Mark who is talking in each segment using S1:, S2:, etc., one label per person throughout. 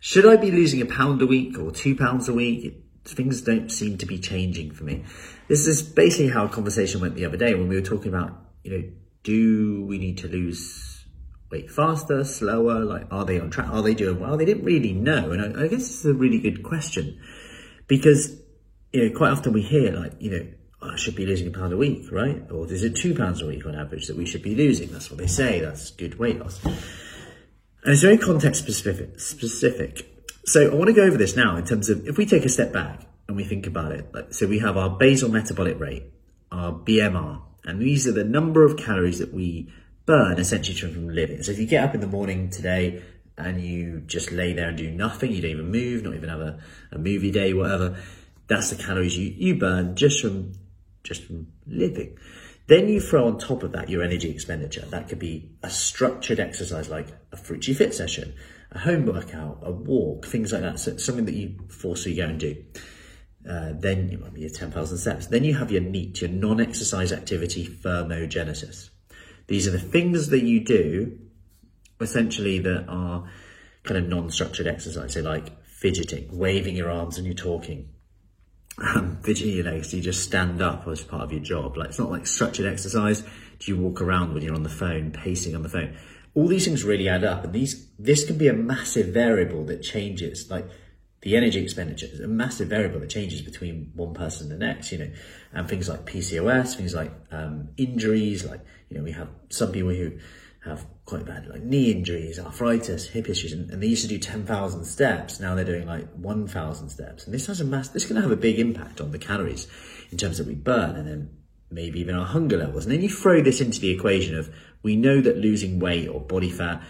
S1: Should I be losing a pound a week or two pounds a week? Things don't seem to be changing for me. This is basically how a conversation went the other day when we were talking about, you know, do we need to lose weight faster, slower? Like, are they on track? Are they doing well? They didn't really know. And I, I guess it's a really good question because, you know, quite often we hear like, you know, oh, I should be losing a pound a week, right? Or is it two pounds a week on average that we should be losing? That's what they say. That's good weight loss. And it's very context specific. Specific. So I want to go over this now in terms of if we take a step back and we think about it. Like, so we have our basal metabolic rate, our BMR, and these are the number of calories that we burn essentially from living. So if you get up in the morning today and you just lay there and do nothing, you don't even move, not even have a, a movie day, whatever, that's the calories you, you burn just from just from living. Then you throw on top of that your energy expenditure. That could be a structured exercise like a Fruity Fit session, a home workout, a walk, things like that. So something that you forcefully go and do. Uh, then it might be your 10,000 steps. Then you have your NEAT, your non-exercise activity thermogenesis. These are the things that you do essentially that are kind of non-structured exercise. So like fidgeting, waving your arms when you're talking, um, fidgeting your legs. Do you just stand up as part of your job? Like it's not like structured exercise. Do you walk around when you're on the phone, pacing on the phone? All these things really add up, and these this can be a massive variable that changes. Like the energy expenditure is a massive variable that changes between one person and the next. You know, and things like PCOS, things like um, injuries. Like you know, we have some people who have quite bad like knee injuries, arthritis, hip issues, and, and they used to do 10,000 steps. Now they're doing like 1,000 steps. And this has a mass, this can have a big impact on the calories in terms that we burn and then maybe even our hunger levels. And then you throw this into the equation of we know that losing weight or body fat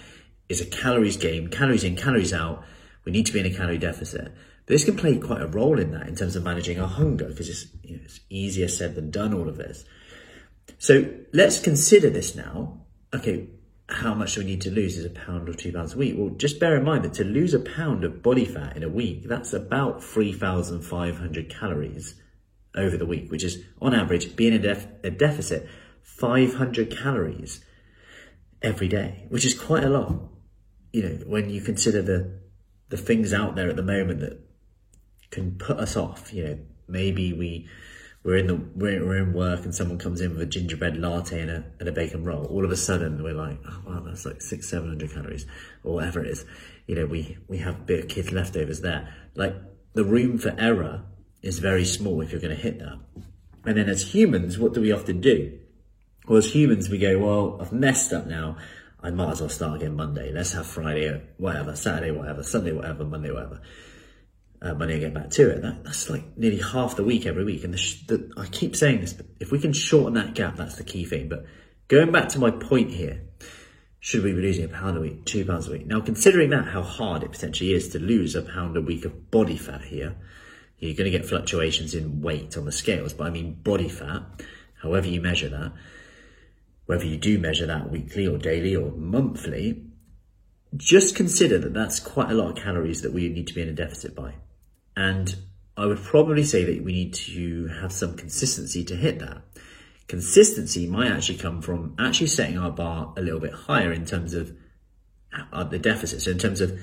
S1: is a calories game, calories in, calories out. We need to be in a calorie deficit. But this can play quite a role in that in terms of managing our hunger because it's, you know, it's easier said than done, all of this. So let's consider this now. Okay, how much do we need to lose is a pound or two pounds a week? Well, just bear in mind that to lose a pound of body fat in a week, that's about 3,500 calories over the week, which is on average being a, def- a deficit 500 calories every day, which is quite a lot. You know, when you consider the the things out there at the moment that can put us off, you know, maybe we we're in the we're, we're in work and someone comes in with a gingerbread latte and a, and a bacon roll. All of a sudden we're like oh wow that's like six seven hundred calories or whatever it is. You know we we have bit of kids leftovers there. Like the room for error is very small if you're going to hit that. And then as humans what do we often do? Well as humans we go well i've messed up now. I might as well start again monday. Let's have friday whatever saturday whatever sunday whatever monday whatever uh, money and get back to it. That, that's like nearly half the week every week. And the, the, I keep saying this, but if we can shorten that gap, that's the key thing. But going back to my point here, should we be losing a pound a week, two pounds a week? Now, considering that, how hard it potentially is to lose a pound a week of body fat here, you're going to get fluctuations in weight on the scales, but I mean body fat, however you measure that, whether you do measure that weekly or daily or monthly, just consider that that's quite a lot of calories that we need to be in a deficit by. And I would probably say that we need to have some consistency to hit that. Consistency might actually come from actually setting our bar a little bit higher in terms of uh, the deficit. So in terms of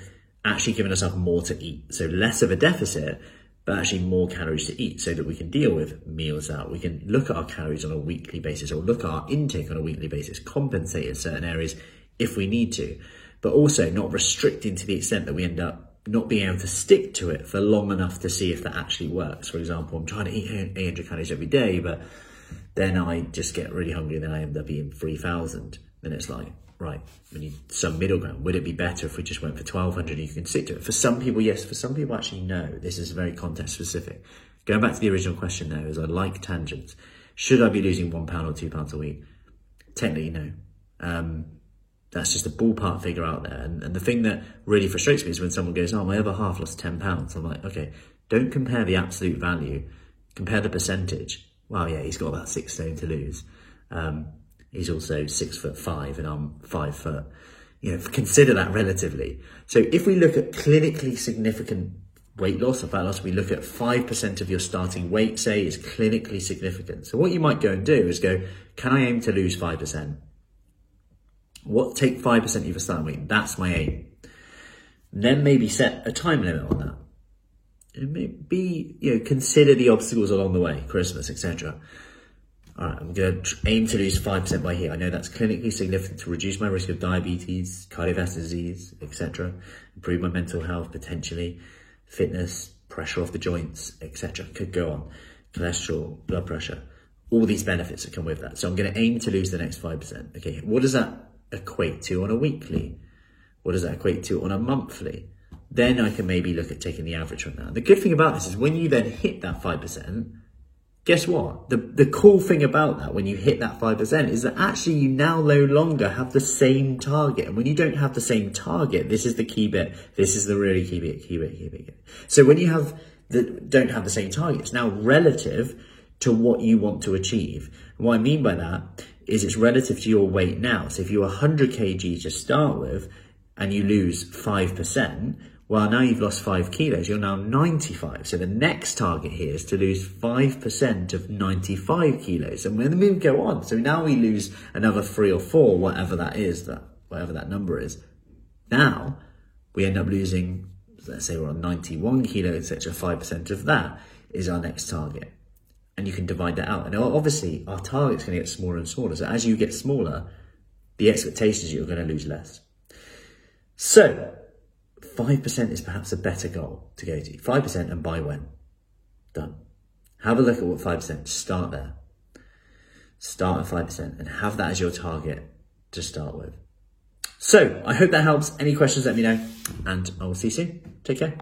S1: actually giving ourselves more to eat. So less of a deficit, but actually more calories to eat so that we can deal with meals out. We can look at our calories on a weekly basis or look at our intake on a weekly basis, compensate in certain areas if we need to, but also not restricting to the extent that we end up not being able to stick to it for long enough to see if that actually works. For example, I'm trying to eat 800 calories every day, but then I just get really hungry and then I end up eating 3,000. Then it's like, right, we need some middle ground. Would it be better if we just went for 1,200 and you can stick to it? For some people, yes. For some people, actually, no. This is very context specific. Going back to the original question though, is I like tangents. Should I be losing one pound or two pounds a week? Technically, no. Um, that's just a ballpark figure out there. And, and the thing that really frustrates me is when someone goes, oh, my other half lost 10 pounds. I'm like, okay, don't compare the absolute value, compare the percentage. Well, yeah, he's got about six stone to lose. Um, he's also six foot five and I'm five foot. You know, consider that relatively. So if we look at clinically significant weight loss or fat loss, we look at 5% of your starting weight, say, is clinically significant. So what you might go and do is go, can I aim to lose 5%? What take 5% of your weight? That's my aim. then maybe set a time limit on that. And maybe, you know, consider the obstacles along the way, Christmas, etc. All right, I'm going to aim to lose 5% by here. I know that's clinically significant to reduce my risk of diabetes, cardiovascular disease, etc. Improve my mental health, potentially, fitness, pressure off the joints, etc. Could go on. Cholesterol, blood pressure, all these benefits that come with that. So I'm going to aim to lose the next 5%. Okay, what does that equate to on a weekly? What does that equate to on a monthly? Then I can maybe look at taking the average from that. The good thing about this is when you then hit that 5%, guess what? The, the cool thing about that when you hit that 5% is that actually you now no longer have the same target. And when you don't have the same target, this is the key bit. This is the really key bit, key bit, key bit. So when you have the, don't have the same target, it's now relative to what you want to achieve. What I mean by that is it's relative to your weight now. So if you're 100 kg to start with and you lose 5%, well, now you've lost five kilos, you're now 95. So the next target here is to lose 5% of 95 kilos. And when we go on, so now we lose another three or four, whatever that is, that whatever that number is. Now we end up losing, let's say we're on 91 kilos, etc. 5% of that is our next target. And you can divide that out. And obviously our target's going to get smaller and smaller. So as you get smaller, the expectation is you're going to lose less. So 5% is perhaps a better goal to go to. 5% and by when. Done. Have a look at what 5%, start there. Start at 5% and have that as your target to start with. So I hope that helps. Any questions, let me know and I will see you soon. Take care.